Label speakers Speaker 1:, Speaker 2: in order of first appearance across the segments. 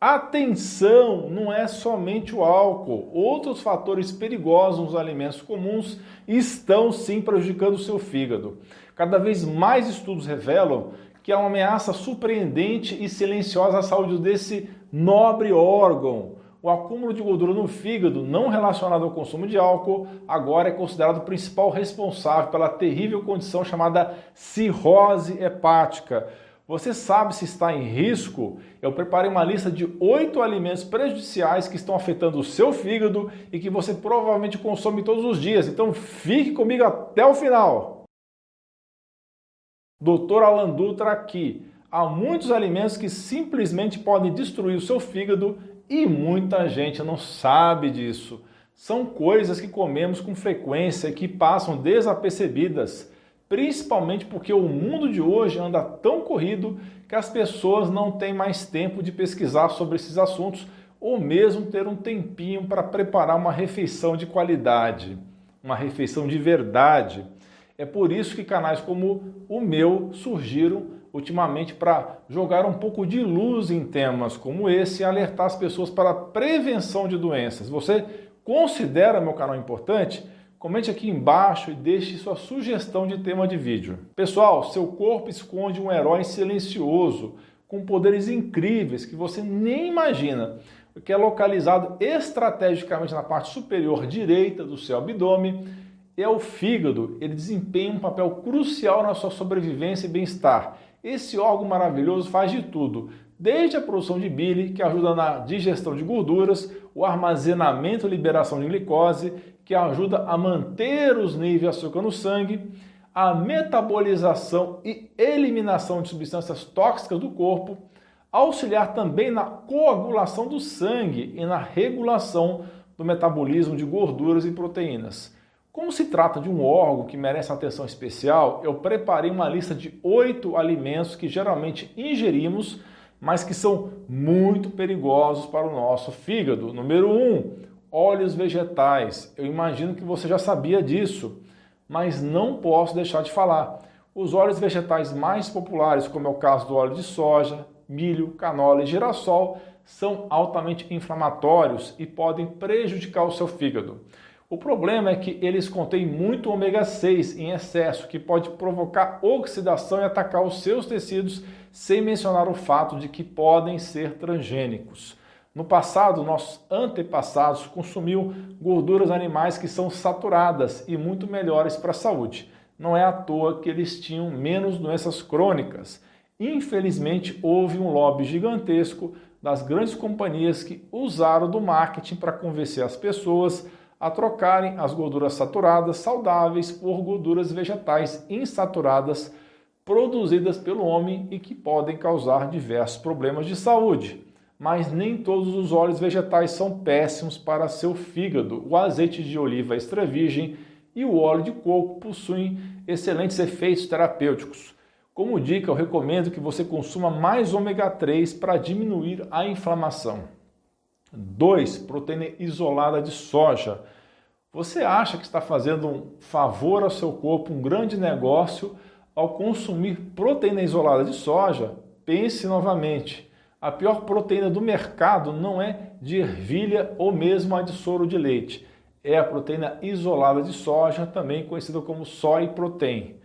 Speaker 1: Atenção, não é somente o álcool. Outros fatores perigosos nos alimentos comuns estão sim prejudicando o seu fígado. Cada vez mais estudos revelam que há uma ameaça surpreendente e silenciosa à saúde desse nobre órgão. O acúmulo de gordura no fígado, não relacionado ao consumo de álcool, agora é considerado o principal responsável pela terrível condição chamada cirrose hepática você sabe se está em risco? Eu preparei uma lista de oito alimentos prejudiciais que estão afetando o seu fígado e que você provavelmente consome todos os dias. Então fique comigo até o final. Doutor Alan Dutra aqui. Há muitos alimentos que simplesmente podem destruir o seu fígado e muita gente não sabe disso. São coisas que comemos com frequência e que passam desapercebidas principalmente porque o mundo de hoje anda tão corrido que as pessoas não têm mais tempo de pesquisar sobre esses assuntos ou mesmo ter um tempinho para preparar uma refeição de qualidade, uma refeição de verdade. É por isso que canais como o meu surgiram ultimamente para jogar um pouco de luz em temas como esse e alertar as pessoas para a prevenção de doenças. Você considera meu canal importante? Comente aqui embaixo e deixe sua sugestão de tema de vídeo. Pessoal, seu corpo esconde um herói silencioso com poderes incríveis que você nem imagina, que é localizado estrategicamente na parte superior direita do seu abdômen. É o fígado. Ele desempenha um papel crucial na sua sobrevivência e bem-estar. Esse órgão maravilhoso faz de tudo, desde a produção de bile, que ajuda na digestão de gorduras, o armazenamento e liberação de glicose, que ajuda a manter os níveis de açúcar no sangue, a metabolização e eliminação de substâncias tóxicas do corpo, auxiliar também na coagulação do sangue e na regulação do metabolismo de gorduras e proteínas. Como se trata de um órgão que merece atenção especial, eu preparei uma lista de oito alimentos que geralmente ingerimos, mas que são muito perigosos para o nosso fígado. Número 1, um, óleos vegetais. Eu imagino que você já sabia disso, mas não posso deixar de falar. Os óleos vegetais mais populares, como é o caso do óleo de soja, milho, canola e girassol, são altamente inflamatórios e podem prejudicar o seu fígado. O problema é que eles contêm muito ômega 6 em excesso, que pode provocar oxidação e atacar os seus tecidos, sem mencionar o fato de que podem ser transgênicos. No passado, nossos antepassados consumiam gorduras animais que são saturadas e muito melhores para a saúde. Não é à toa que eles tinham menos doenças crônicas. Infelizmente, houve um lobby gigantesco das grandes companhias que usaram do marketing para convencer as pessoas a trocarem as gorduras saturadas saudáveis por gorduras vegetais insaturadas produzidas pelo homem e que podem causar diversos problemas de saúde mas nem todos os óleos vegetais são péssimos para seu fígado. O azeite de oliva extra virgem e o óleo de coco possuem excelentes efeitos terapêuticos. Como dica, eu recomendo que você consuma mais ômega 3 para diminuir a inflamação. 2. Proteína isolada de soja. Você acha que está fazendo um favor ao seu corpo, um grande negócio, ao consumir proteína isolada de soja? Pense novamente. A pior proteína do mercado não é de ervilha ou mesmo a de soro de leite. É a proteína isolada de soja, também conhecida como soy protein.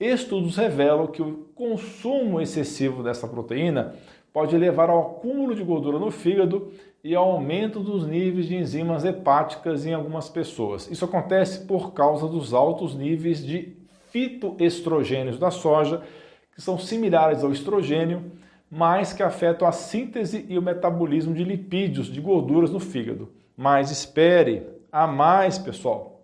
Speaker 1: Estudos revelam que o consumo excessivo dessa proteína pode levar ao acúmulo de gordura no fígado e ao aumento dos níveis de enzimas hepáticas em algumas pessoas. Isso acontece por causa dos altos níveis de fitoestrogênios da soja, que são similares ao estrogênio mas que afetam a síntese e o metabolismo de lipídios, de gorduras no fígado. Mas espere, há mais, pessoal.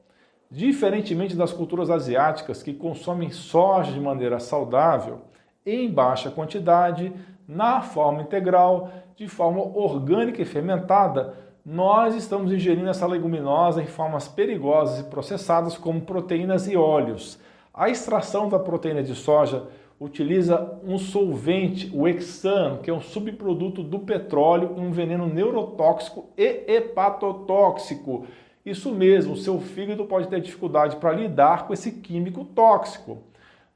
Speaker 1: Diferentemente das culturas asiáticas que consomem soja de maneira saudável, em baixa quantidade, na forma integral, de forma orgânica e fermentada, nós estamos ingerindo essa leguminosa em formas perigosas e processadas como proteínas e óleos. A extração da proteína de soja utiliza um solvente, o hexano, que é um subproduto do petróleo, um veneno neurotóxico e hepatotóxico. Isso mesmo, seu fígado pode ter dificuldade para lidar com esse químico tóxico.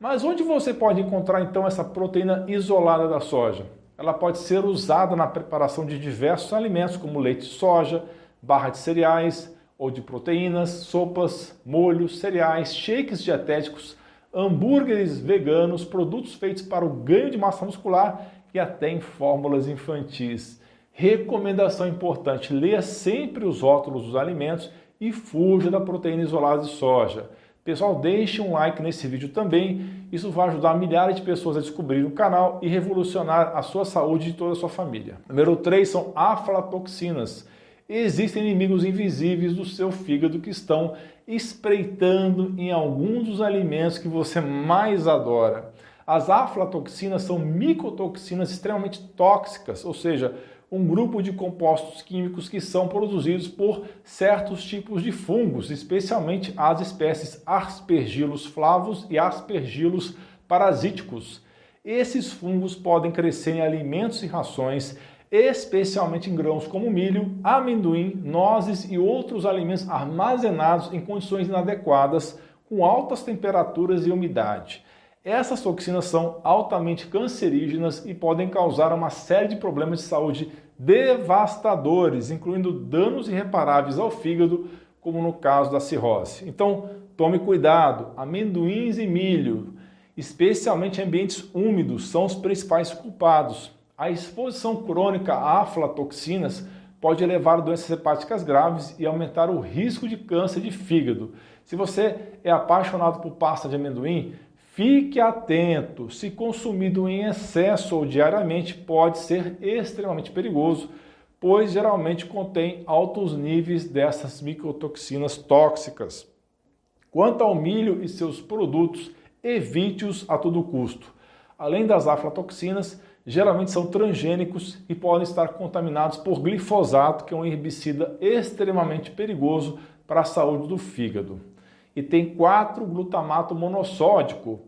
Speaker 1: Mas onde você pode encontrar então essa proteína isolada da soja? Ela pode ser usada na preparação de diversos alimentos, como leite de soja, barra de cereais ou de proteínas, sopas, molhos, cereais, shakes dietéticos, hambúrgueres veganos, produtos feitos para o ganho de massa muscular e até em fórmulas infantis. Recomendação importante: leia sempre os rótulos dos alimentos e fuja da proteína isolada de soja. Pessoal, deixe um like nesse vídeo também. Isso vai ajudar milhares de pessoas a descobrir o canal e revolucionar a sua saúde e toda a sua família. Número 3 são aflatoxinas. Existem inimigos invisíveis do seu fígado que estão espreitando em alguns dos alimentos que você mais adora. As aflatoxinas são micotoxinas extremamente tóxicas, ou seja, um grupo de compostos químicos que são produzidos por certos tipos de fungos, especialmente as espécies Aspergillus flavus e Aspergillus parasíticos. Esses fungos podem crescer em alimentos e rações, especialmente em grãos como milho, amendoim, nozes e outros alimentos armazenados em condições inadequadas, com altas temperaturas e umidade. Essas toxinas são altamente cancerígenas e podem causar uma série de problemas de saúde devastadores, incluindo danos irreparáveis ao fígado, como no caso da cirrose. Então, tome cuidado. Amendoins e milho, especialmente em ambientes úmidos, são os principais culpados. A exposição crônica a aflatoxinas pode levar a doenças hepáticas graves e aumentar o risco de câncer de fígado. Se você é apaixonado por pasta de amendoim, Fique atento, se consumido em excesso ou diariamente, pode ser extremamente perigoso, pois geralmente contém altos níveis dessas micotoxinas tóxicas. Quanto ao milho e seus produtos, evite-os a todo custo. Além das aflatoxinas, geralmente são transgênicos e podem estar contaminados por glifosato, que é um herbicida extremamente perigoso para a saúde do fígado e tem 4-glutamato monossódico,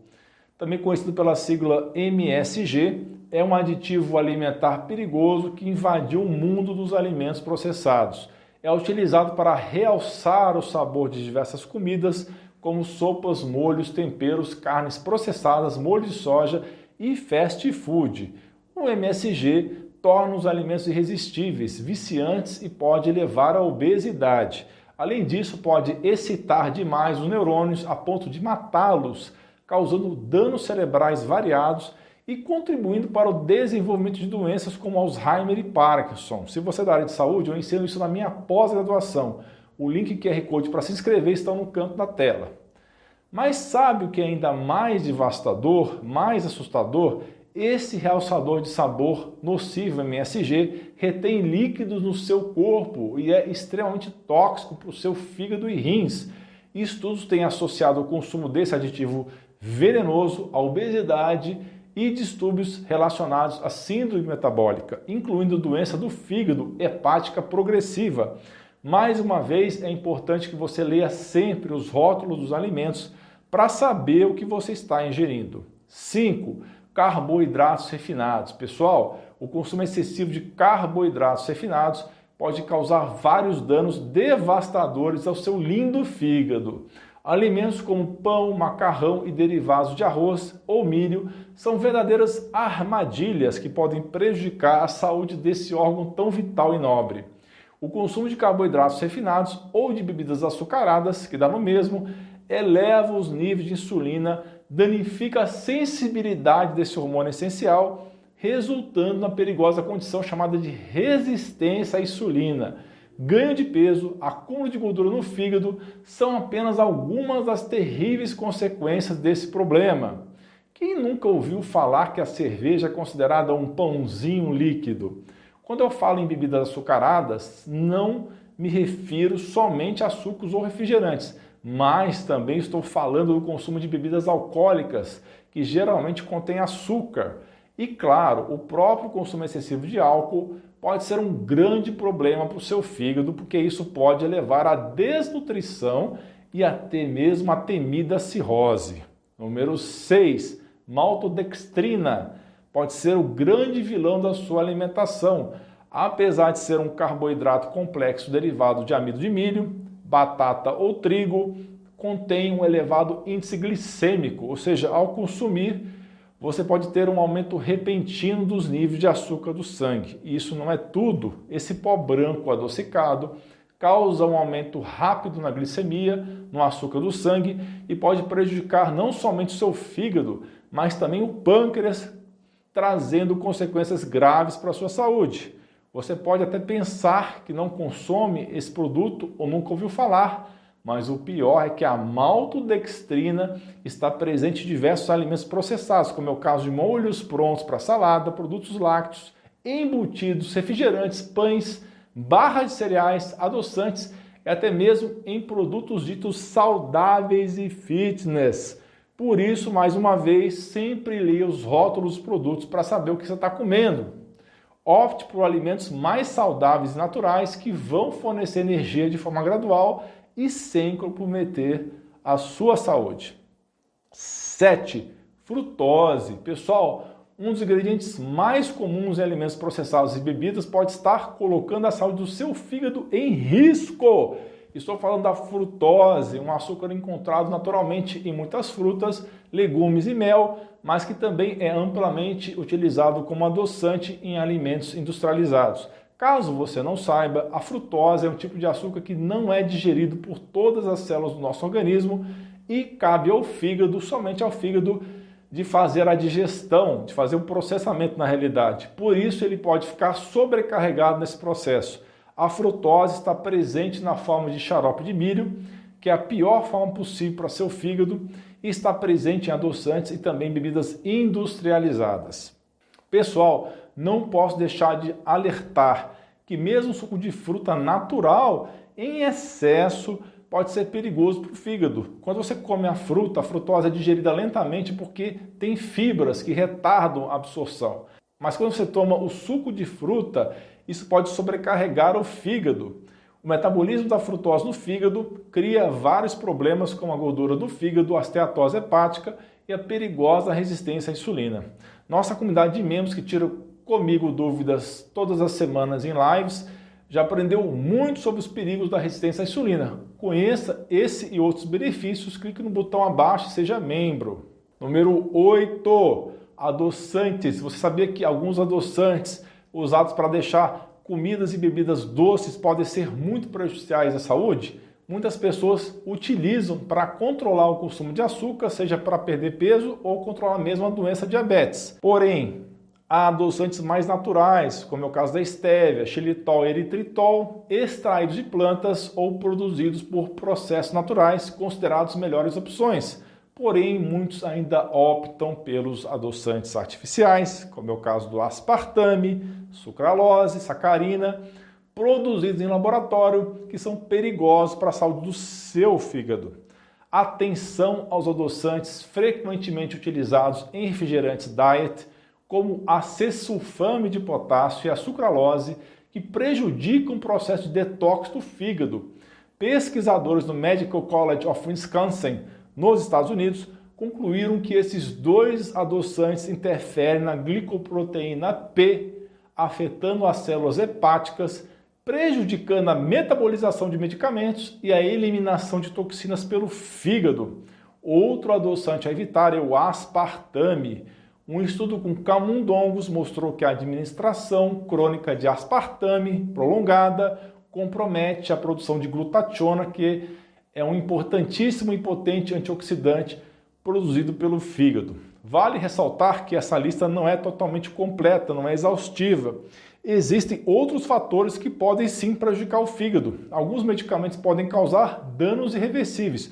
Speaker 1: também conhecido pela sigla MSG, é um aditivo alimentar perigoso que invadiu o mundo dos alimentos processados. É utilizado para realçar o sabor de diversas comidas, como sopas, molhos, temperos, carnes processadas, molho de soja e fast food. O MSG torna os alimentos irresistíveis, viciantes e pode levar à obesidade. Além disso, pode excitar demais os neurônios a ponto de matá-los, causando danos cerebrais variados e contribuindo para o desenvolvimento de doenças como Alzheimer e Parkinson. Se você é da área de saúde, eu ensino isso na minha pós-graduação. O link QR Code para se inscrever está no canto da tela. Mas sabe o que é ainda mais devastador, mais assustador? Esse realçador de sabor nocivo MSG retém líquidos no seu corpo e é extremamente tóxico para o seu fígado e rins. Estudos têm associado o consumo desse aditivo venenoso à obesidade e distúrbios relacionados à síndrome metabólica, incluindo doença do fígado hepática progressiva. Mais uma vez, é importante que você leia sempre os rótulos dos alimentos para saber o que você está ingerindo. 5 carboidratos refinados. Pessoal, o consumo excessivo de carboidratos refinados pode causar vários danos devastadores ao seu lindo fígado. Alimentos como pão, macarrão e derivados de arroz ou milho são verdadeiras armadilhas que podem prejudicar a saúde desse órgão tão vital e nobre. O consumo de carboidratos refinados ou de bebidas açucaradas, que dá no mesmo, eleva os níveis de insulina danifica a sensibilidade desse hormônio essencial, resultando na perigosa condição chamada de resistência à insulina. Ganho de peso, acúmulo de gordura no fígado são apenas algumas das terríveis consequências desse problema. Quem nunca ouviu falar que a cerveja é considerada um pãozinho líquido? Quando eu falo em bebidas açucaradas, não me refiro somente a sucos ou refrigerantes mas também estou falando do consumo de bebidas alcoólicas, que geralmente contém açúcar. E claro, o próprio consumo excessivo de álcool pode ser um grande problema para o seu fígado, porque isso pode levar à desnutrição e até mesmo a temida cirrose. Número 6, maltodextrina pode ser o grande vilão da sua alimentação. Apesar de ser um carboidrato complexo derivado de amido de milho, batata ou trigo contém um elevado índice glicêmico, ou seja, ao consumir você pode ter um aumento repentino dos níveis de açúcar do sangue. E isso não é tudo. Esse pó branco adocicado causa um aumento rápido na glicemia, no açúcar do sangue e pode prejudicar não somente o seu fígado, mas também o pâncreas, trazendo consequências graves para a sua saúde. Você pode até pensar que não consome esse produto ou nunca ouviu falar, mas o pior é que a maltodextrina está presente em diversos alimentos processados, como é o caso de molhos prontos para salada, produtos lácteos, embutidos, refrigerantes, pães, barras de cereais, adoçantes e até mesmo em produtos ditos saudáveis e fitness. Por isso, mais uma vez, sempre leia os rótulos dos produtos para saber o que você está comendo. Opte por alimentos mais saudáveis e naturais que vão fornecer energia de forma gradual e sem comprometer a sua saúde. 7. Frutose. Pessoal, um dos ingredientes mais comuns em alimentos processados e bebidas pode estar colocando a saúde do seu fígado em risco. Estou falando da frutose, um açúcar encontrado naturalmente em muitas frutas, legumes e mel, mas que também é amplamente utilizado como adoçante em alimentos industrializados. Caso você não saiba, a frutose é um tipo de açúcar que não é digerido por todas as células do nosso organismo e cabe ao fígado, somente ao fígado, de fazer a digestão, de fazer o processamento na realidade. Por isso ele pode ficar sobrecarregado nesse processo. A frutose está presente na forma de xarope de milho, que é a pior forma possível para seu fígado, e está presente em adoçantes e também bebidas industrializadas. Pessoal, não posso deixar de alertar que mesmo suco de fruta natural em excesso pode ser perigoso para o fígado. Quando você come a fruta, a frutose é digerida lentamente porque tem fibras que retardam a absorção. Mas quando você toma o suco de fruta, isso pode sobrecarregar o fígado. O metabolismo da frutose no fígado cria vários problemas como a gordura do fígado, a esteatose hepática e a perigosa resistência à insulina. Nossa comunidade de membros que tira comigo dúvidas todas as semanas em lives, já aprendeu muito sobre os perigos da resistência à insulina. Conheça esse e outros benefícios, clique no botão abaixo e seja membro. Número 8, adoçantes. Você sabia que alguns adoçantes usados para deixar comidas e bebidas doces podem ser muito prejudiciais à saúde? Muitas pessoas utilizam para controlar o consumo de açúcar, seja para perder peso ou controlar mesmo a doença diabetes. Porém, Há adoçantes mais naturais, como é o caso da estévia, xilitol eritritol, extraídos de plantas ou produzidos por processos naturais, considerados melhores opções. Porém, muitos ainda optam pelos adoçantes artificiais, como é o caso do aspartame, sucralose, sacarina, produzidos em laboratório, que são perigosos para a saúde do seu fígado. Atenção aos adoçantes frequentemente utilizados em refrigerantes diet, como a C-sulfame de potássio e a sucralose, que prejudicam o processo de detox do fígado. Pesquisadores do Medical College of Wisconsin, nos Estados Unidos, concluíram que esses dois adoçantes interferem na glicoproteína P, afetando as células hepáticas, prejudicando a metabolização de medicamentos e a eliminação de toxinas pelo fígado. Outro adoçante a evitar é o aspartame um estudo com camundongos mostrou que a administração crônica de aspartame prolongada compromete a produção de glutationa, que é um importantíssimo e potente antioxidante produzido pelo fígado. Vale ressaltar que essa lista não é totalmente completa, não é exaustiva. Existem outros fatores que podem sim prejudicar o fígado. Alguns medicamentos podem causar danos irreversíveis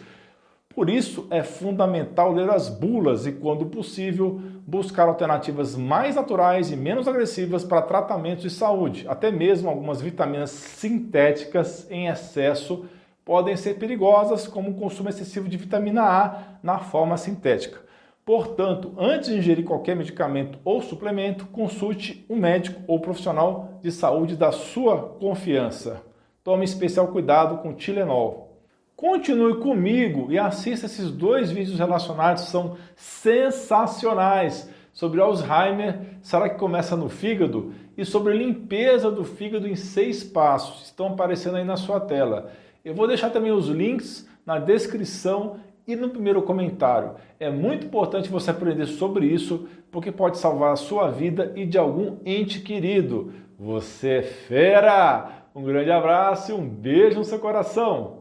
Speaker 1: por isso, é fundamental ler as bulas e, quando possível, buscar alternativas mais naturais e menos agressivas para tratamentos de saúde. Até mesmo algumas vitaminas sintéticas em excesso podem ser perigosas, como o consumo excessivo de vitamina A na forma sintética. Portanto, antes de ingerir qualquer medicamento ou suplemento, consulte um médico ou profissional de saúde da sua confiança. Tome especial cuidado com o Tilenol. Continue comigo e assista esses dois vídeos relacionados, são sensacionais. Sobre Alzheimer, será que começa no fígado? E sobre limpeza do fígado em seis passos, estão aparecendo aí na sua tela. Eu vou deixar também os links na descrição e no primeiro comentário. É muito importante você aprender sobre isso, porque pode salvar a sua vida e de algum ente querido. Você é fera! Um grande abraço e um beijo no seu coração!